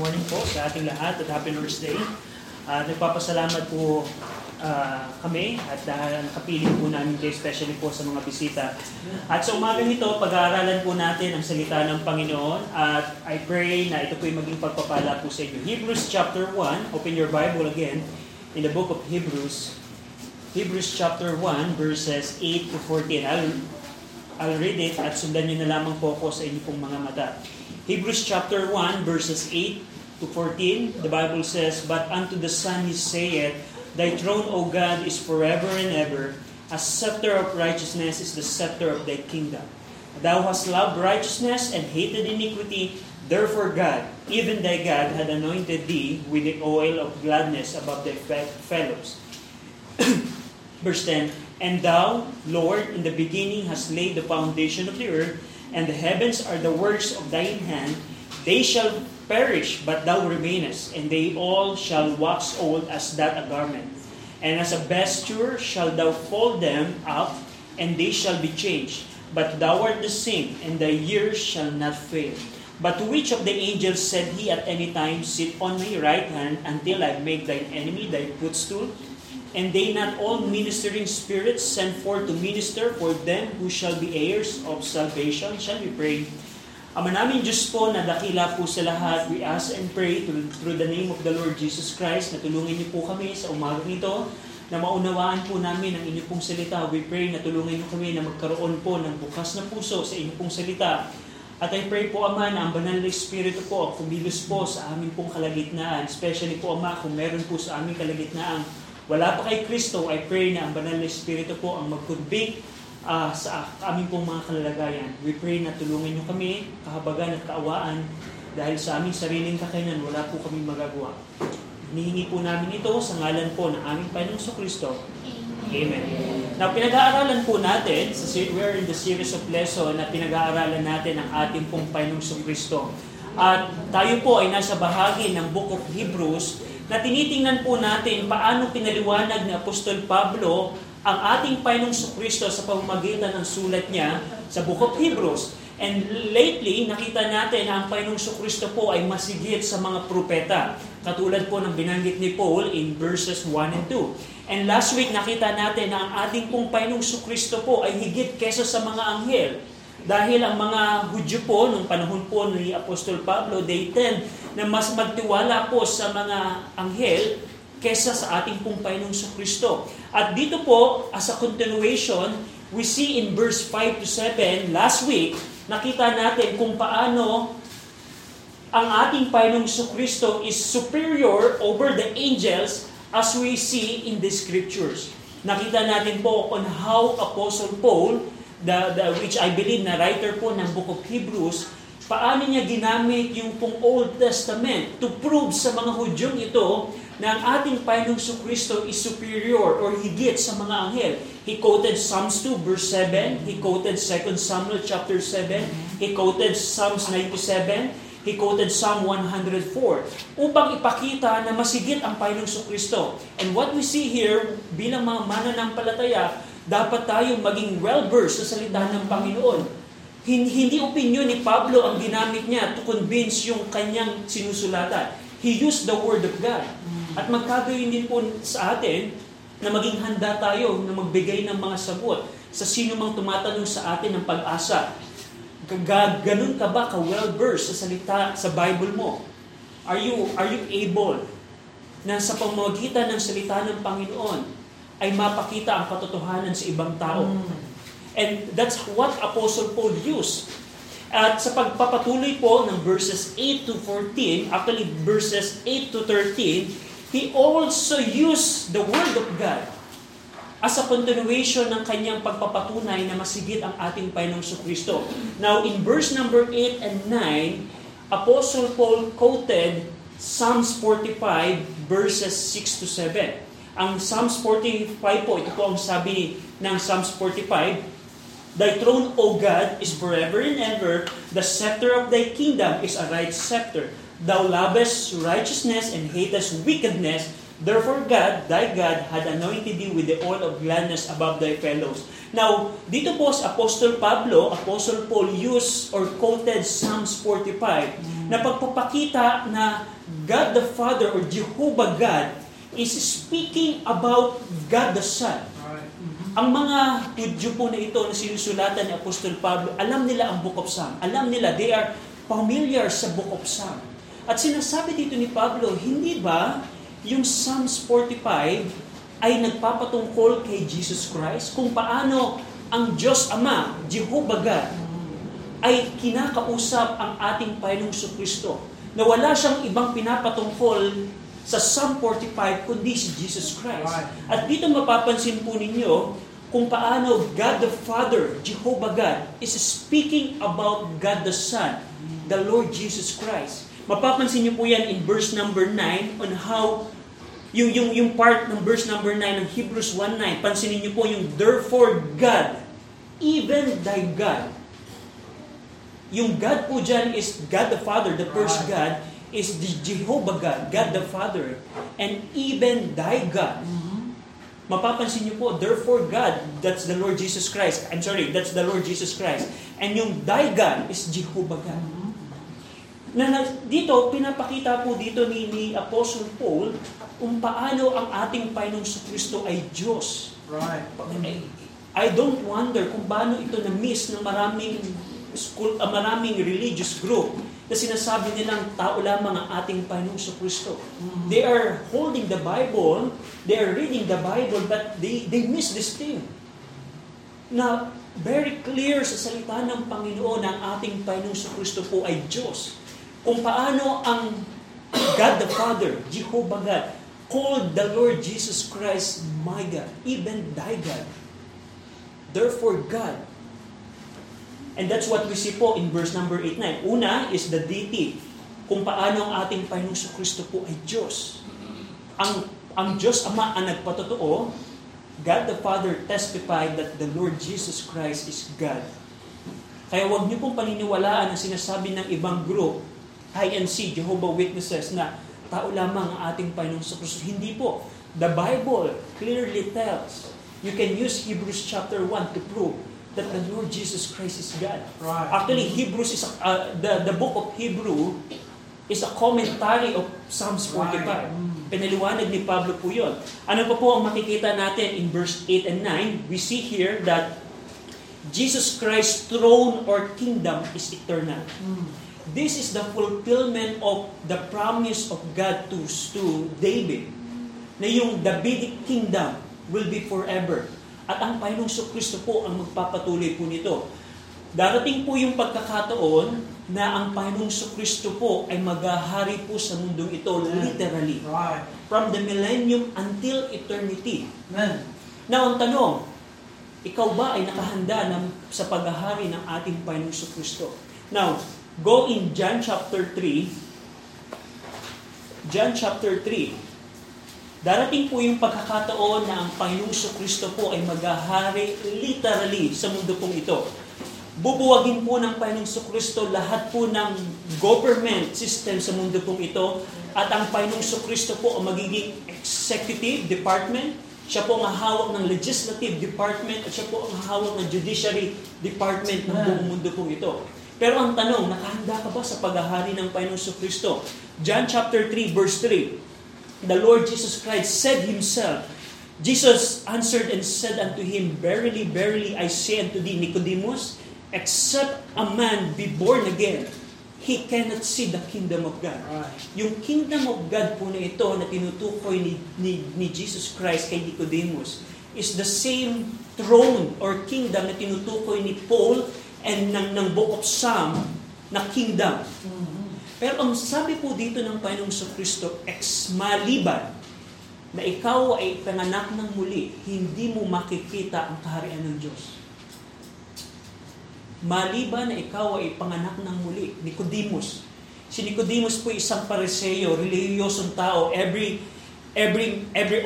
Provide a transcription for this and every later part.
morning po sa ating lahat at Happy Lord's Day. Uh, nagpapasalamat po uh, kami at dahil nakapiling po namin kayo especially po sa mga bisita. At sa umaga nito, pag-aaralan po natin ang salita ng Panginoon at I pray na ito po yung maging pagpapala po sa inyo. Hebrews chapter 1, open your Bible again in the book of Hebrews. Hebrews chapter 1 verses 8 to 14. I'll, I'll read it at sundan nyo na lamang po ako sa inyong pong mga mata. Hebrews chapter 1 verses 8 to 14, the Bible says, But unto the Son he saith, Thy throne, O God, is forever and ever. A scepter of righteousness is the scepter of thy kingdom. Thou hast loved righteousness and hated iniquity. Therefore God, even thy God, had anointed thee with the oil of gladness above thy fellows. Verse 10, And thou, Lord, in the beginning hast laid the foundation of the earth, and the heavens are the works of thine hand. They shall perish, but thou remainest, and they all shall wax old as that a garment. And as a vesture shall thou fold them up, and they shall be changed. But thou art the same, and thy years shall not fail. But to which of the angels said he at any time, Sit on my right hand until I make thine enemy thy footstool? And they not all ministering spirits sent forth to minister for them who shall be heirs of salvation? Shall we pray? Ama namin Diyos po na dakila po sa lahat, we ask and pray through, through the name of the Lord Jesus Christ na tulungan niyo po kami sa umaga nito na maunawaan po namin ang inyong pong salita. We pray na tulungan niyo kami na magkaroon po ng bukas na puso sa inyong pong salita. At I pray po, Ama, na ang banal na Espiritu po, kumilos po sa aming pong kalagitnaan. Especially po, Ama, kung meron po sa aming kalagitnaan wala pa kay Kristo, I pray na ang banal na Espiritu po ang mag-convict uh, sa aming pong mga kalalagayan. We pray na tulungan niyo kami, kahabagan at kaawaan, dahil sa aming sariling kakayanan, wala po kami magagawa. Hinihingi po namin ito sa ngalan po ng aming Panginoong Kristo. Amen. Now, pinag-aaralan po natin, sa, we're in the series of lesson na pinag-aaralan natin ang ating pong Panginoong Kristo. At tayo po ay nasa bahagi ng Book of Hebrews na tinitingnan po natin paano pinaliwanag ni Apostol Pablo ang ating Panginoong Kristo sa pamamagitan ng sulat niya sa Book of Hebrews. And lately, nakita natin na ang Panginoong Kristo po ay masigit sa mga propeta. Katulad po ng binanggit ni Paul in verses 1 and 2. And last week, nakita natin na ang ating pong Panginoong Kristo po ay higit kesa sa mga anghel. Dahil ang mga Hudyo po, nung panahon po ni Apostol Pablo, they tend na mas magtiwala po sa mga anghel kesa sa ating pong Panginoong Kristo. At dito po, as a continuation, we see in verse 5 to 7, last week, nakita natin kung paano ang ating Panginoong Kristo is superior over the angels as we see in the scriptures. Nakita natin po on how Apostle Paul the, the, which I believe na writer po ng Book of Hebrews, paano niya ginamit yung pong Old Testament to prove sa mga Hudyong ito na ang ating Panginoong Kristo is superior or higit sa mga anghel. He quoted Psalms 2 verse 7, he quoted 2 Samuel chapter 7, he quoted Psalms 97, he quoted Psalm 104 upang ipakita na masigit ang Panginoong Kristo. And what we see here bilang mga mananampalataya, dapat tayong maging well-versed sa salita ng Panginoon. Hindi opinion ni Pablo ang ginamit niya to convince yung kanyang sinusulatan. He used the Word of God. At magkagayon din po sa atin na maging handa tayo na magbigay ng mga sagot sa sino mang tumatanong sa atin ng pag-asa. Ganun ka ba ka well-versed sa salita sa Bible mo? Are you are you able na sa pamamagitan ng salita ng Panginoon ay mapakita ang katotohanan sa ibang tao. Mm. And that's what Apostle Paul used. At sa pagpapatuloy po ng verses 8 to 14, actually verses 8 to 13, he also used the Word of God as a continuation ng kanyang pagpapatunay na masigit ang ating Panginoong Kristo. Now, in verse number 8 and 9, Apostle Paul quoted Psalms 45 verses 6 to 7. Ang Psalms 45 po, ito po ang sabi ng Psalms 45, Thy throne, O God, is forever and ever. The scepter of thy kingdom is a right scepter. Thou lovest righteousness and hatest wickedness. Therefore God, thy God, had anointed thee with the oil of gladness above thy fellows. Now, dito po sa Apostle Pablo, Apostle Paul used or quoted Psalms 45 na pagpapakita na God the Father or Jehovah God is speaking about God the Son. Ang mga Hudyo po na ito na sinusulatan ni Apostol Pablo, alam nila ang Book of Psalm. Alam nila, they are familiar sa Book of Psalm. At sinasabi dito ni Pablo, hindi ba yung Psalms 45 ay nagpapatungkol kay Jesus Christ kung paano ang Diyos Ama, Jehovah God, ay kinakausap ang ating Panginoong Kristo na wala siyang ibang pinapatungkol sa Psalm 45 kundi si Jesus Christ. At dito mapapansin po ninyo kung paano God the Father, Jehovah God, is speaking about God the Son, the Lord Jesus Christ. Mapapansin niyo po yan in verse number 9 on how yung, yung, yung part ng verse number 9 ng Hebrews 1.9, pansinin niyo po yung therefore God, even thy God. Yung God po dyan is God the Father, the first God, is the Jehovah God, God the Father, and even thy God. Mapapansin niyo po, therefore God, that's the Lord Jesus Christ. I'm sorry, that's the Lord Jesus Christ. And yung thy God is Jehovah God. Na, dito, pinapakita po dito ni, ni Apostle Paul kung paano ang ating Panginoong Kristo ay Diyos. Right. I don't wonder kung paano ito na-miss ng maraming school, uh, maraming religious group na sinasabi nilang tao lamang ang ating Panginoong Kristo. They are holding the Bible, they are reading the Bible, but they, they miss this thing. Na very clear sa salita ng Panginoon ang ating Panginoong Kristo po ay Diyos. Kung paano ang God the Father, Jehovah God, called the Lord Jesus Christ my God, even thy God. Therefore, God. And that's what we see po in verse number 8, 9. Una is the deity. Kung paano ang ating Panginoong Kristo po ay Diyos. Ang, ang Diyos Ama ang nagpatotoo, God the Father testified that the Lord Jesus Christ is God. Kaya huwag niyo pong paniniwalaan ang sinasabi ng ibang group, INC, Jehovah Witnesses, na tao lamang ang ating Panginoong sa Kristo. Hindi po. The Bible clearly tells, you can use Hebrews chapter 1 to prove that the Lord Jesus Christ is God. Right. Actually, Hebrews is a, uh, the the book of Hebrew is a commentary of Psalms 45. Right. Pinaliwanag ni Pablo po 'yon. Ano pa po ang makikita natin in verse 8 and 9? We see here that Jesus Christ's throne or kingdom is eternal. This is the fulfillment of the promise of God to, to David na yung Davidic kingdom will be forever. At ang Panginoong Kristo po ang magpapatuloy po nito. Darating po yung pagkakataon na ang Panginoong Kristo po ay maghahari po sa mundong ito literally. Right. From the millennium until eternity. Amen. Now, ang tanong, ikaw ba ay nakahanda ng, sa paghahari ng ating Panginoong Kristo? Now, go in John chapter 3. John chapter 3. Darating po yung pagkakataon na ang Panginoong Kristo po ay maghahari literally sa mundo pong ito. Bubuwagin po ng Panginoong Kristo lahat po ng government system sa mundo pong ito at ang Panginoong Kristo po ang magiging executive department, siya po ang hawak ng legislative department at siya po ang hawak ng judiciary department ng buong mundo pong ito. Pero ang tanong, nakahanda ka ba sa paghahari ng Panginoong Kristo? John chapter 3 verse 3 the Lord Jesus Christ said himself, Jesus answered and said unto him, Verily, verily, I say unto thee, Nicodemus, except a man be born again, he cannot see the kingdom of God. Yung kingdom of God po na ito na tinutukoy ni, ni, ni Jesus Christ kay Nicodemus is the same throne or kingdom na tinutukoy ni Paul and ng, ng Book of Psalm na kingdom. Pero ang sabi po dito ng Panginoong Kristo, ex maliban na ikaw ay panganak ng muli, hindi mo makikita ang kaharian ng Diyos. Maliban na ikaw ay panganak ng muli, Nicodemus. Si Nicodemus po isang pareseyo, reliyosong tao. Every every every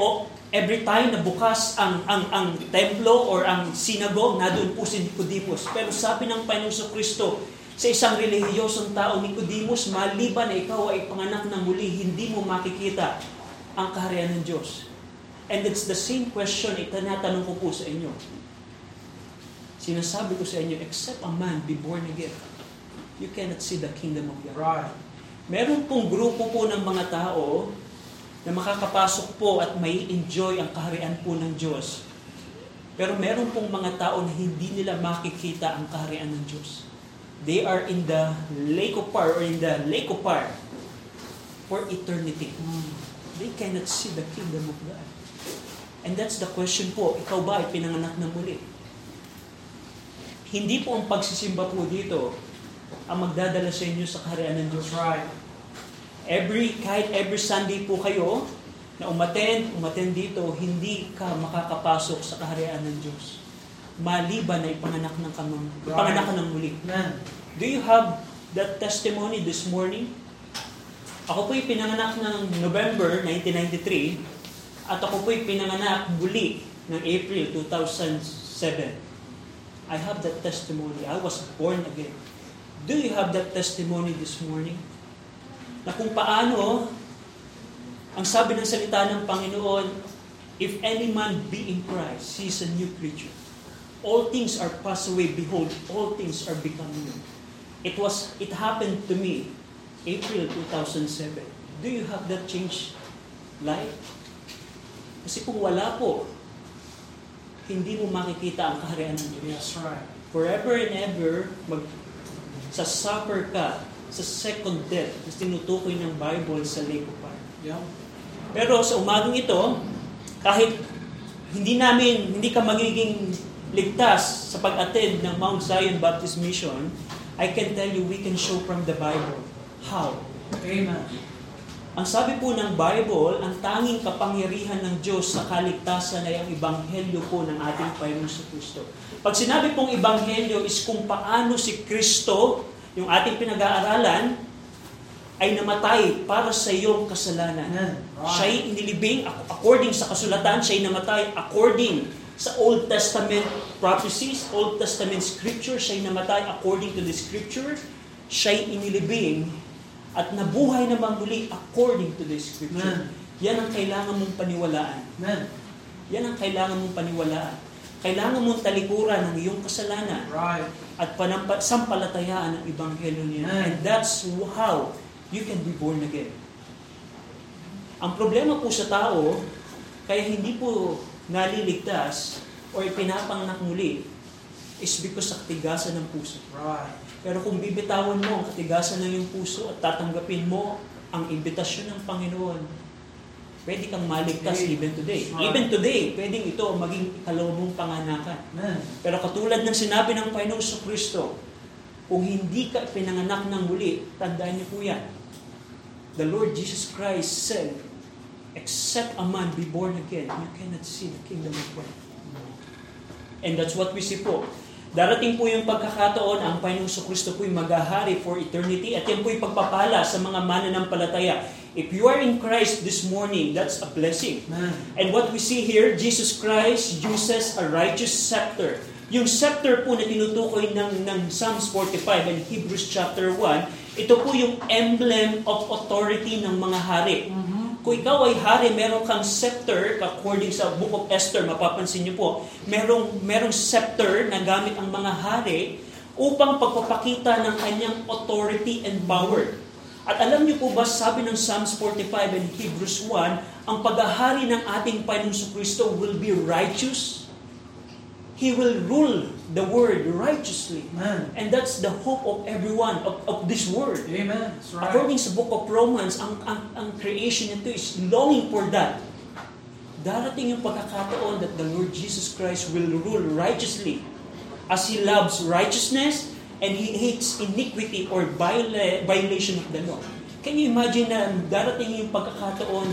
every time na bukas ang ang ang templo or ang synagogue, nadoon po si Nicodemus. Pero sabi ng Panginoong Kristo, sa isang relihiyosong tao, Nicodemus, maliban na ikaw ay panganak ng muli, hindi mo makikita ang kaharian ng Diyos? And it's the same question itanatanong ko po sa inyo. Sinasabi ko sa inyo, except a man be born again, you cannot see the kingdom of God. Right. Meron pong grupo po ng mga tao na makakapasok po at may enjoy ang kaharian po ng Diyos. Pero meron pong mga tao na hindi nila makikita ang kaharian ng Diyos. They are in the lake of fire or in the lake of fire for eternity. They cannot see the kingdom of God. And that's the question po, ikaw ba ay pinanganak na muli? Hindi po ang pagsisimba po dito ang magdadala sa inyo sa kaharian ng Diyos. That's right. Every, kahit every Sunday po kayo na umaten, umaten dito, hindi ka makakapasok sa kaharian ng Diyos. Maliban na ipanganak ng kamang, ipanganak ng muli. Do you have that testimony this morning? Ako po'y pinanganak ng November 1993 at ako po'y pinanganak muli ng April 2007. I have that testimony. I was born again. Do you have that testimony this morning? Na kung paano, ang sabi ng salita ng Panginoon, if any man be in Christ, he is a new creature. All things are passed away. Behold, all things are become new. It was, it happened to me, April 2007. Do you have that change life? Kasi kung wala po, hindi mo makikita ang kaharian ng Diyos. Yes, right. Forever and ever, mag, sa-suffer ka sa second death na tinutukoy ng Bible sa lake of fire. Yeah. Pero sa umagang ito, kahit hindi namin, hindi ka magiging ligtas sa pag-attend ng Mount Zion Baptist Mission, I can tell you we can show from the Bible. How? Amen. Ang sabi po ng Bible, ang tanging kapangyarihan ng Diyos sa kaligtasan ay ang ibanghelyo po ng ating Panginoon sa Kristo. Pag sinabi pong ibanghelyo is kung paano si Kristo, yung ating pinag-aaralan, ay namatay para sa iyong kasalanan. Amen. Siya'y inilibing according sa kasulatan, siya'y namatay according sa Old Testament prophecies, Old Testament scripture, siya'y namatay according to the scripture, siya'y inilibing at nabuhay naman muli according to the scripture. Amen. Yan ang kailangan mong paniwalaan. Amen. Yan ang kailangan mong paniwalaan. Kailangan mong talikuran ang iyong kasalanan Right. At sampalatayaan ang Ebanghelyo niya. And that's how you can be born again. Ang problema po sa tao, kaya hindi po naliligtas o ipinapanganak muli, is because sa katigasan ng puso. Right. Pero kung bibitawan mo ang katigasan ng iyong puso at tatanggapin mo ang imbitasyon ng Panginoon, pwede kang maligtas Okay. even today. Right. Even today, pwedeng ito maging ikalawa mong panganakan. Amen. Pero katulad ng sinabi ng Panginoong sa Kristo, kung hindi ka pinanganak ng muli, tandaan niyo po yan. The Lord Jesus Christ said, Except a man be born again, you cannot see the kingdom of God. And that's what we see po. Darating po yung pagkakataon, ang Panginoong sa Kristo po'y maghahari for eternity at yan po'y pagpapala sa mga mananampalataya. If you are in Christ this morning, that's a blessing. And what we see here, Jesus Christ uses a righteous scepter. Yung scepter po na tinutukoy ng, ng Psalms 45 and Hebrews chapter 1, ito po yung emblem of authority ng mga hari. Kung ikaw ay hari, meron kang scepter, according sa Book of Esther, mapapansin niyo po, merong, merong scepter na gamit ang mga hari upang pagpapakita ng kanyang authority and power. At alam niyo po ba, sabi ng Psalms 45 and Hebrews 1, ang paghahari ng ating Panginoong Kristo will be righteous. He will rule the world righteously. Amen. And that's the hope of everyone of, of this world. Amen. That's right. According sa book of Romans, ang, ang, ang creation nito is longing for that. Darating yung pagkakataon that the Lord Jesus Christ will rule righteously as He loves righteousness and He hates iniquity or viola- violation of the law. Can you imagine na darating yung pagkakataon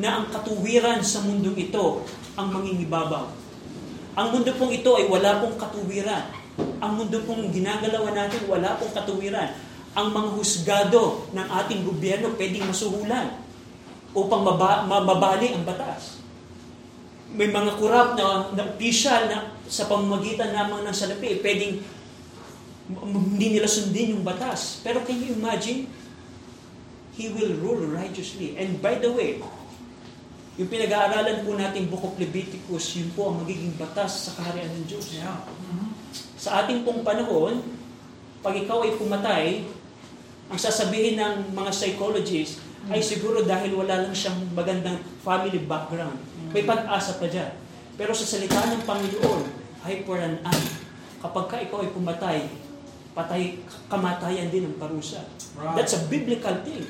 na ang katuwiran sa mundong ito ang mangingibabaw? Ang mundo pong ito ay wala pong katuwiran. Ang mundo pong ginagalawan natin, wala pong katuwiran. Ang mga husgado ng ating gobyerno pwedeng masuhulan upang maba, ma- mabali ang batas. May mga kurap na, na opisyal na sa pamamagitan lamang ng salapi, pwedeng hindi nila sundin yung batas. Pero can you imagine? He will rule righteously. And by the way, Yung pinag-aaralan po natin Book of Leviticus, yun po ang magiging batas sa kaharian ng Diyos. Yeah. Mhm. Sa ating pong panahon, pag ikaw ay pumatay, ang sasabihin ng mga psychologists ay siguro dahil wala lang siyang magandang family background. May pag-asa pa dyan. Pero sa salita ng Panginoon, ay for an an. Kapag ka ikaw ay pumatay, patay, kamatayan din ang parusa. Right. That's a biblical thing.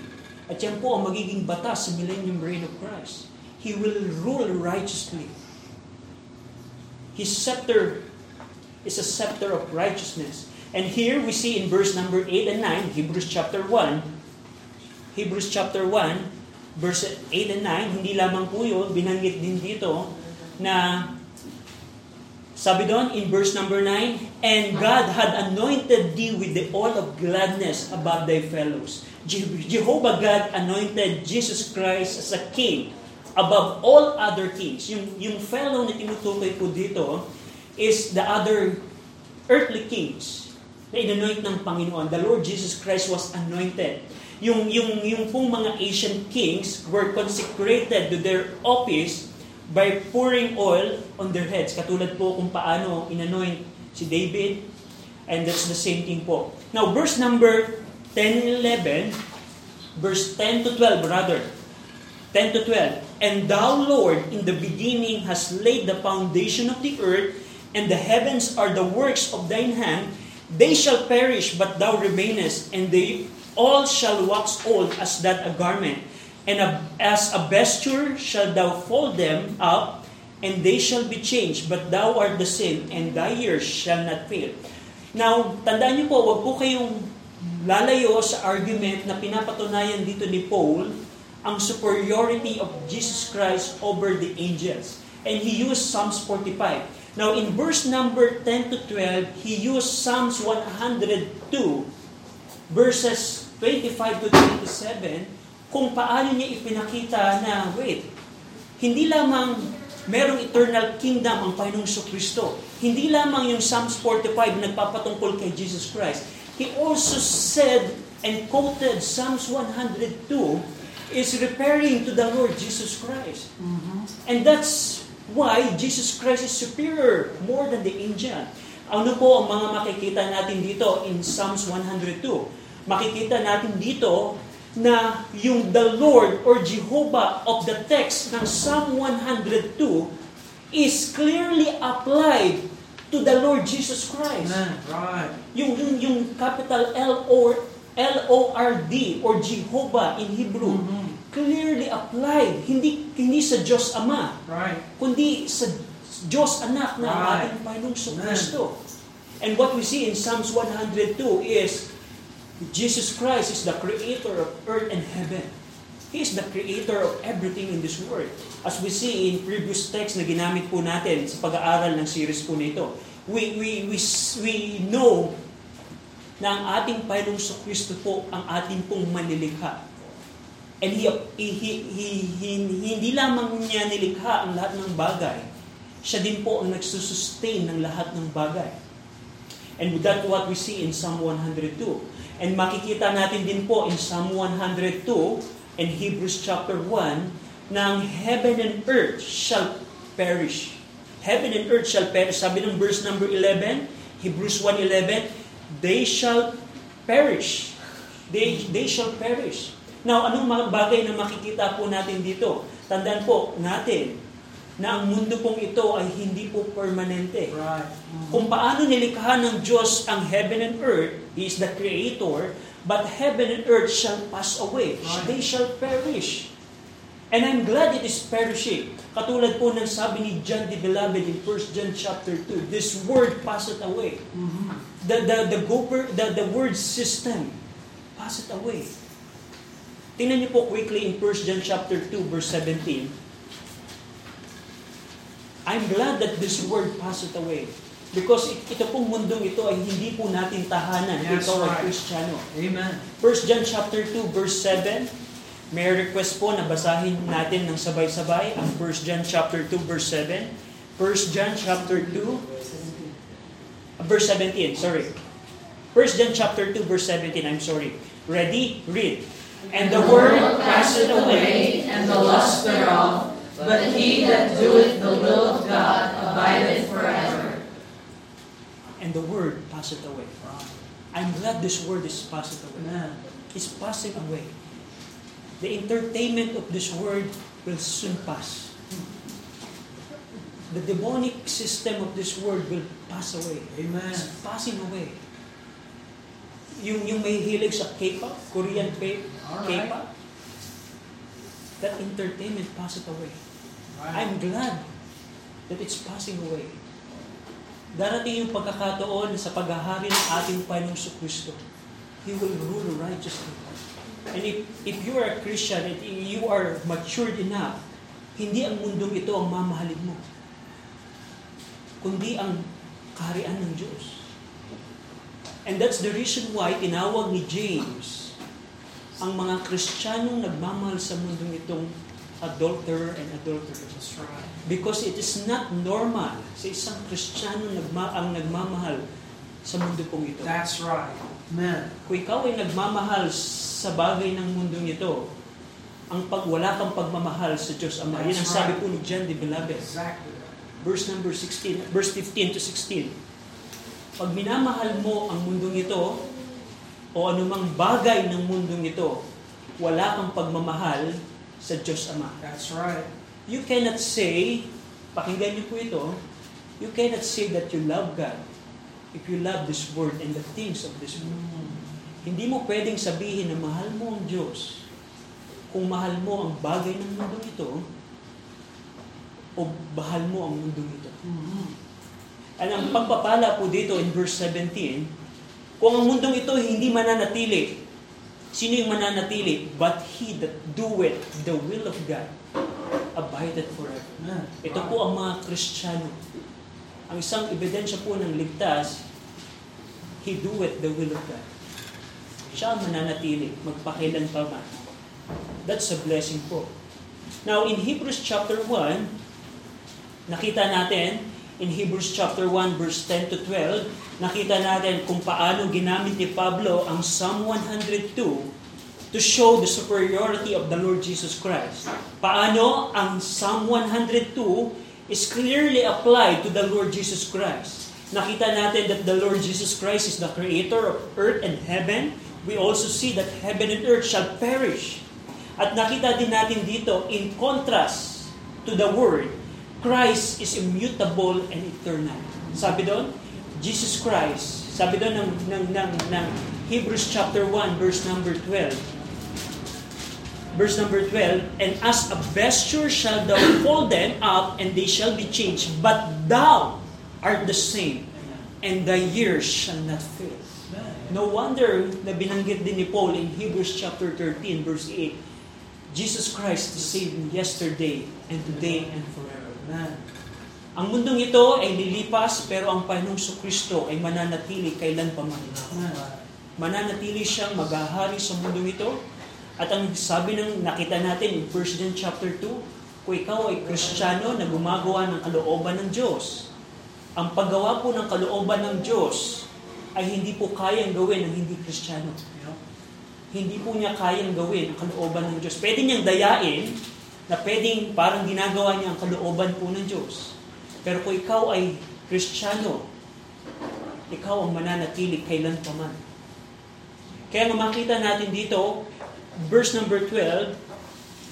At yan po ang magiging batas sa millennium reign of Christ. He will rule righteously. His scepter is a scepter of righteousness. And here we see in verse number 8 and 9, Hebrews chapter 1, Hebrews chapter 1, verse 8 and 9, hindi lamang po yun, binanggit din dito na sabi doon in verse number 9, And God had anointed thee with the oil of gladness above thy fellows. Je- Jehovah God anointed Jesus Christ as a king above all other kings. Yung, yung fellow na tinutukoy po dito is the other earthly kings na inanoint ng Panginoon. The Lord Jesus Christ was anointed. Yung, yung, yung pong mga ancient kings were consecrated to their office by pouring oil on their heads. Katulad po kung paano inanoint si David. And that's the same thing po. Now, verse number 10 and 11, verse 10 to 12 rather. 10 to 12. And thou, Lord, in the beginning hast laid the foundation of the earth, and the heavens are the works of thine hand. They shall perish, but thou remainest, and they all shall wax old as that a garment. And as a vesture shall thou fold them up, and they shall be changed, but thou art the same, and thy years shall not fail. Now, tandaan niyo po, wag po kayong lalayo sa argument na pinapatunayan dito ni Paul ang superiority of Jesus Christ over the angels. And he used Psalms 45. Now, in verse number 10 to 12, he used Psalms 102, verses 25 to 27, kung paano niya ipinakita na, wait, hindi lamang merong eternal kingdom ang Panginoong Kristo. Hindi lamang yung Psalms 45 nagpapatungkol kay Jesus Christ. He also said and quoted Psalms 102 is referring to the Lord Jesus Christ. And that's why Jesus Christ is superior more than the angel. Ano po ang mga makikita natin dito in Psalms 102? Makikita natin dito na yung the Lord or Jehovah of the text ng Psalm 102 is clearly applied to the Lord Jesus Christ. Amen. Right. Yung, yung, yung capital L or L-O-R-D or Jehovah in Hebrew clearly applied hindi hindi sa Diyos Ama Right. kundi sa Diyos Anak na Right. ating Panginoong. Kristo. And what we see in Psalms 102 is Jesus Christ is the creator of earth and heaven. He is the creator of everything in this world. As we see in previous text na ginamit po natin sa pag-aaral ng series po nito, we, we, we, we know na ang ating Panginoong Kristo po ang ating pong manilikha. And he, he, he, he, he- hindi lamang niya nilikha ang lahat ng bagay, siya din po ang nagsusustain ng lahat ng bagay. And that's what we see in Psalm 102. And makikita natin din po in Psalm 102 and Hebrews chapter 1 na ang heaven and earth shall perish. Heaven and earth shall perish. Sabi ng verse number 11, Hebrews 1.11, they shall perish. They, they shall perish. Now, anong bagay na makikita po natin dito? Tandaan po natin na ang mundo pong ito ay hindi po permanente. Right. Kung paano nilikha ng Diyos ang heaven and earth, He is the creator, but heaven and earth shall pass away. Right. They shall perish. And I'm glad it is perishing. Katulad po ng sabi ni John the Beloved in 1 John chapter 2, this word passeth away. The, the, the, goper, the, the word system passeth away. Tingnan niyo po quickly in 1 John chapter 2 verse 17. I'm glad that this word passeth away. Because it- ito pong mundong ito ay hindi po natin tahanan. Yes, ito ay right. Kristiyano. Amen. 1 John chapter 2 verse 7. May request po na basahin natin ng sabay-sabay ang 1 John chapter 2 verse 7. 1 John chapter 2 uh, verse 17, sorry. 1 John chapter 2 verse 17, I'm sorry. Ready? Read. And the word passeth away, and the lust thereof, But he that doeth the will of God abideth forever. And the word passeth away. I'm glad this word is passed away. Amen. It's passing away. The entertainment of this word will soon pass. The demonic system of this word will pass away. Amen. It's passing away. Yung, yung may hilig sa K-pop, Korean. K-pop, that entertainment passed away. I'm glad that it's passing away. Darating yung pagkakataon sa paghahari ng ating Panginoong Kristo. He will rule righteously. And if, if you are a Christian, and you are matured enough, hindi ang mundong ito ang mamahalin mo. Kundi ang kaharian ng Diyos. And that's the reason why tinawag ni James ang mga Kristiyanong nagmamahal sa mundong itong adulterer and adulteress. Because it is not normal sa isang Kristiyano nagma ang nagmamahal sa mundo pong ito. That's right. Amen. Kung ikaw ay nagmamahal sa bagay ng mundong ito, ang pag wala kang pagmamahal sa Diyos Ama. Yan ang sabi po ni John de Beloved. Exactly. Verse number 16, verse 15 to 16. Pag minamahal mo ang mundong ito, o anumang bagay ng mundong ito, wala kang pagmamahal sa Diyos Ama. That's right. You cannot say, pakinggan niyo po ito, you cannot say that you love God if you love this world and the things of this world. Hindi mo pwedeng sabihin na mahal mo ang Diyos kung mahal mo ang bagay ng mundong ito o bahal mo ang mundong ito. At ang pagpapala po dito in verse 17, kung ang mundong ito hindi mananatili, sino yung mananatili? But he that doeth the will of God abideth forever. Amen. Ito po ang mga Kristiyano. Ang isang ebidensya po ng ligtas, he doeth the will of God. Siya ang mananatili, magpakilan pa man. That's a blessing po. Now, in Hebrews chapter 1, nakita natin, in Hebrews chapter 1 verse 10 to 12, nakita natin kung paano ginamit ni Pablo ang Psalm 102 to show the superiority of the Lord Jesus Christ. Paano ang Psalm 102 is clearly applied to the Lord Jesus Christ. Nakita natin that the Lord Jesus Christ is the creator of earth and heaven. We also see that heaven and earth shall perish. At nakita din natin dito, in contrast to the Word, Christ is immutable and eternal. Sabi doon, Jesus Christ, sabi doon ng, ng, ng, ng Hebrews chapter 1, verse number 12, verse number 12, And as a vesture shall thou fold them up, and they shall be changed, but thou art the same, and thy years shall not fail. No wonder na binanggit din ni Paul in Hebrews chapter 13, verse 8, Jesus Christ the same yesterday and today and forever. Amen. Ang mundong ito ay lilipas, pero ang Panginoong Kristo ay mananatili kailan pa man. Amen. Mananatili siyang maghahari sa mundong ito. At ang sabi ng nakita natin in 1 John chapter 2, kung ikaw ay Kristiyano na gumagawa ng kalooban ng Diyos, ang paggawa po ng kalooban ng Diyos ay hindi po kayang gawin ng hindi Kristiyano. Yep. Hindi po niya kayang gawin ang kalooban ng Diyos. Pwede niyang dayain na pwedeng parang ginagawa niya ang kalooban po ng Diyos. Pero kung ikaw ay Kristiyano, ikaw ang mananatili kailan pa man. Kaya makita natin dito, verse number 12,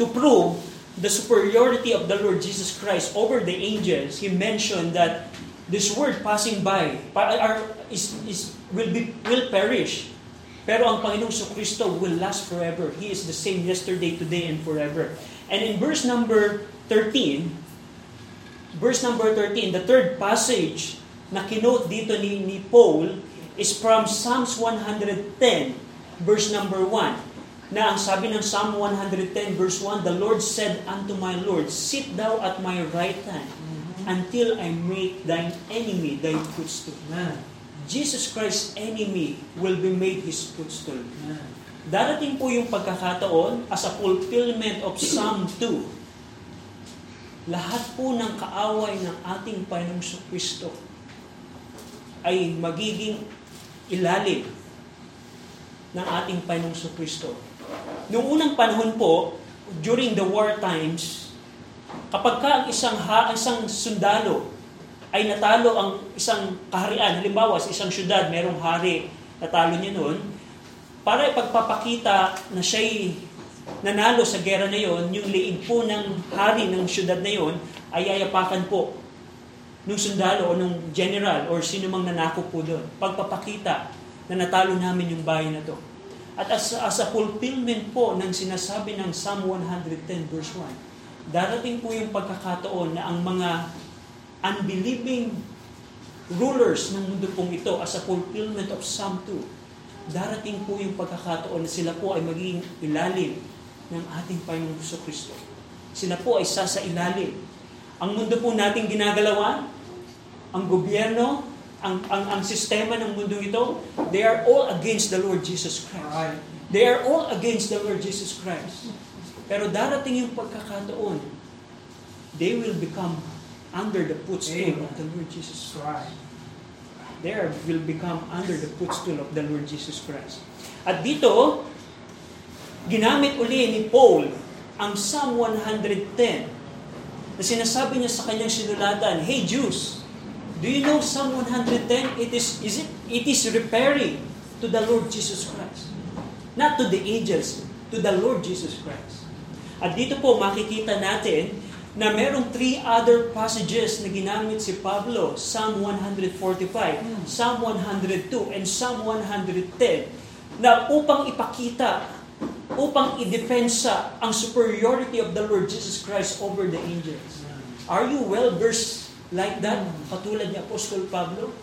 to prove the superiority of the Lord Jesus Christ over the angels, He mentioned that this word passing by are, is, is, will, be, will perish. Pero ang Panginoong Kristo will last forever. He is the same yesterday, today, and forever. And in verse number 13, verse number 13, the third passage na kinote dito ni, ni Paul is from Psalms 110, verse number 1. Na ang sabi ng Psalm 110, verse 1, The Lord said unto my Lord, Sit thou at my right hand, until I make thine enemy thy footstool. Jesus Christ's enemy will be made his footstool. Darating po yung pagkakataon as a fulfillment of Psalm 2. Lahat po ng kaaway ng ating Panginoong Kristo ay magiging ilalim ng ating Panginoong Kristo. Noong unang panahon po, during the war times, Kapag ka ang isang, ha, ang isang sundalo ay natalo ang isang kaharian, halimbawa sa isang syudad, merong hari, natalo niya noon, para ipagpapakita na siya'y nanalo sa gera na yon, yung liig po ng hari ng syudad na yon ay yayapakan po nung sundalo o nung general or sino mang nanako po doon. Pagpapakita na natalo namin yung bayan na to. At as, as a fulfillment po ng sinasabi ng Psalm 110 verse 1, darating po yung pagkakataon na ang mga unbelieving rulers ng mundo pong ito as a fulfillment of Psalm 2, darating po yung pagkakataon na sila po ay magiging ilalim ng ating Panginoong Gusto Kristo. Sila po ay sasa ilalim. Ang mundo po nating ginagalawan, ang gobyerno, ang, ang, ang sistema ng mundo ito, they are all against the Lord Jesus Christ. They are all against the Lord Jesus Christ. Pero darating yung pagkakataon, they will become under the footstool of the Lord Jesus That's are- will become under the footstool of the Lord Jesus Christ. At dito, ginamit uli ni Paul ang Psalm 110 na sinasabi niya sa kanyang sinulatan, Hey Jews, do you know Psalm 110? It is, is it, it is referring to the Lord Jesus Christ. Not to the angels, to the Lord Jesus Christ. At dito po makikita natin na merong three other passages na ginamit si Pablo, Psalm 145, Psalm 102, and Psalm 110, na upang ipakita, upang idepensa ang superiority of the Lord Jesus Christ over the angels. Are you well-versed like that, katulad ni Apostol Pablo?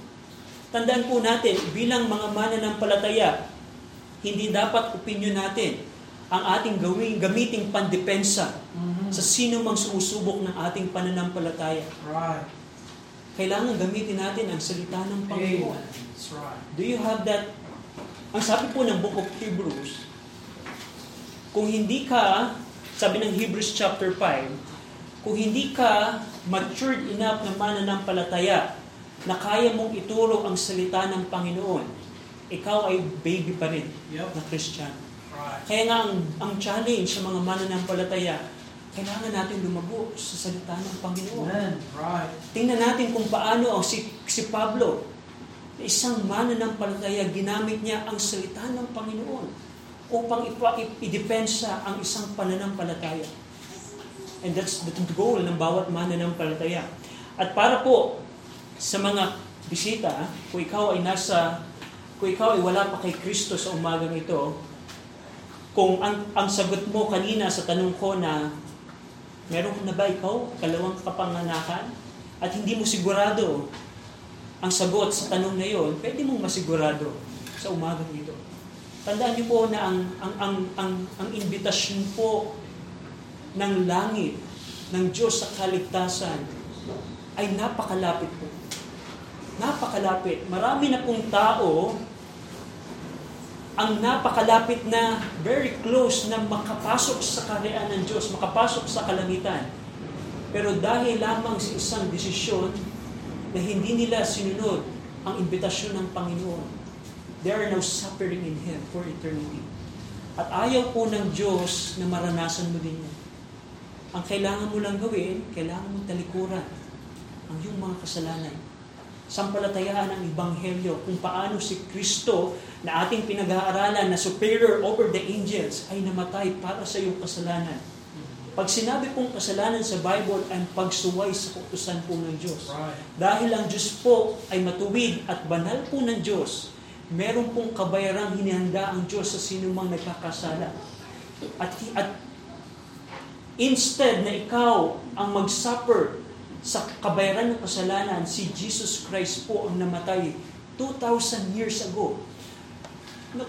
Tandaan po natin, bilang mga mananampalataya, hindi dapat opinion natin ang ating gawing gamiting pandepensa Mhm. sa sino mang sumusubok ng ating pananampalataya. Right. Kailangan gamitin natin ang salita ng Panginoon. That's right. Do you have that? Ang sabi po ng Book of Hebrews, kung hindi ka, sabi ng Hebrews chapter 5, kung hindi ka matured enough na mananampalataya na kaya mong ituro ang salita ng Panginoon, ikaw ay baby pa rin Yep. na Christian. Kaya nga ang, ang challenge sa mga mananampalataya, kailangan natin lumago sa salita ng Panginoon. Amen. Right. Tingnan natin kung paano ang si, si Pablo, isang mananampalataya, ginamit niya ang salita ng Panginoon upang ipa, ip- idepensa ang isang pananampalataya. And that's the goal ng bawat mananampalataya. At para po sa mga bisita, kung ikaw ay nasa, kung ikaw ay wala pa kay Kristo sa umagang ito, kung ang, ang sagot mo kanina sa tanong ko na meron na ba ikaw kalawang kapanganakan at hindi mo sigurado ang sagot sa tanong na yon, pwede mong masigurado sa umagang ito. Tandaan niyo po na ang ang ang ang, ang imbitasyon po ng langit ng Diyos sa kaligtasan ay napakalapit po. Napakalapit. Marami na pong tao ang napakalapit na very close na makapasok sa kaharian ng Diyos, makapasok sa kalangitan. Pero dahil lamang sa isang desisyon na hindi nila sinunod ang imbitasyon ng Panginoon, they are now suffering in Him for eternity. At ayaw po ng Diyos na maranasan mo din yan. Ang kailangan mo lang gawin, kailangan mong talikuran ang iyong mga kasalanan sampalatayaan ang Ebanghelyo kung paano si Kristo na ating pinag-aaralan na superior over the angels ay namatay para sa iyong kasalanan. Pag sinabi pong kasalanan sa Bible ay pagsuway sa kautusan po ng Diyos. Right. Dahil ang Diyos po ay matuwid at banal po ng Diyos, meron pong kabayarang hinihanda ang Diyos sa sino mang nagkakasala. At, at instead na ikaw ang mag-suffer sa kabayaran ng kasalanan, si Jesus Christ po ang namatay 2,000 years ago.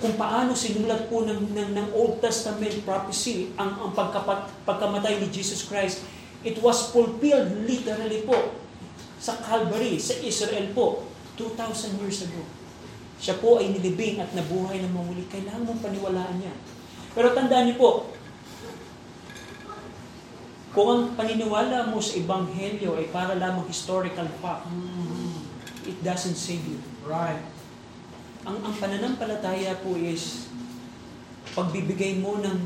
Kung paano sinulat po ng, ng, ng Old Testament prophecy ang, ang pagkapat, pagkamatay ni Jesus Christ, it was fulfilled literally po sa Calvary, sa Israel po, 2,000 years ago. Siya po ay nilibing at nabuhay ng mamuli. Kailangan mong paniwalaan yan. Pero tandaan niyo po, kung ang paniniwala mo sa Ebanghelyo ay para lamang historical fact, Mhm. it doesn't save you. Right. Ang, ang pananampalataya po is pagbibigay mo ng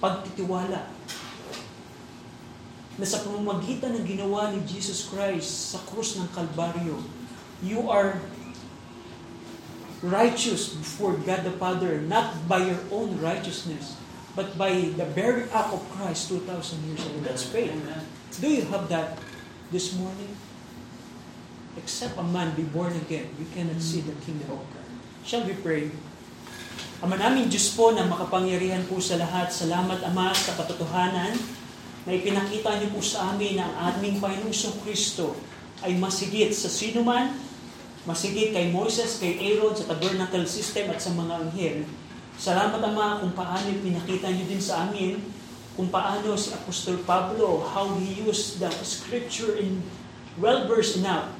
pagtitiwala na sa pamamagitan ng ginawa ni Jesus Christ sa krus ng Kalbaryo, you are righteous before God the Father, not by your own righteousness, but by the very act of Christ 2,000 years ago. That's faith. Amen. Do you have that this morning? Except a man be born again, you cannot see the kingdom of God. Shall we pray? Ama namin Diyos po na makapangyarihan po sa lahat, salamat Ama sa katotohanan na ipinakita niyo po sa amin na ang aming Panginoong Kristo ay masigit sa sino man, masigit kay Moses, kay Aaron, sa tabernacle system at sa mga anghel. Salamat Ama kung paano pinakita niyo din sa amin kung paano si Apostol Pablo, how he used the scripture in well versed enough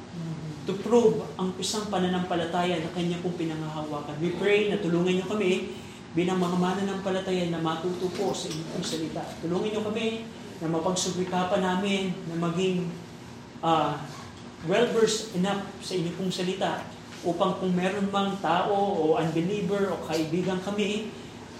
to prove ang isang pananampalataya na kanya pong pinangahawakan. We pray na tulungan niyo kami bilang mga mananampalataya na matuto po sa inyong salita. Tulungan niyo kami na mapagsubikapan namin na maging ah, well-versed enough sa inyong salita upang kung meron mang tao o unbeliever o kaibigan kami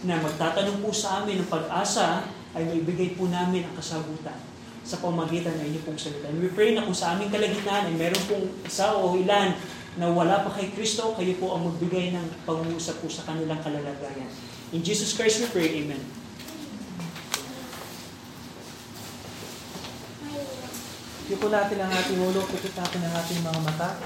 na magtatanong po sa amin ng pag-asa ay maibigay po namin ang kasagutan sa pamagitan ng inyong pong salita. And we pray na kung sa aming kalagitnaan ay meron pong isa o ilan na wala pa kay Kristo, kayo po ang magbigay ng pangungusap po sa kanilang kalalagayan. In Jesus Christ we pray, Amen. Yuko natin ang ating ulo, pikit natin ang ating mga mata.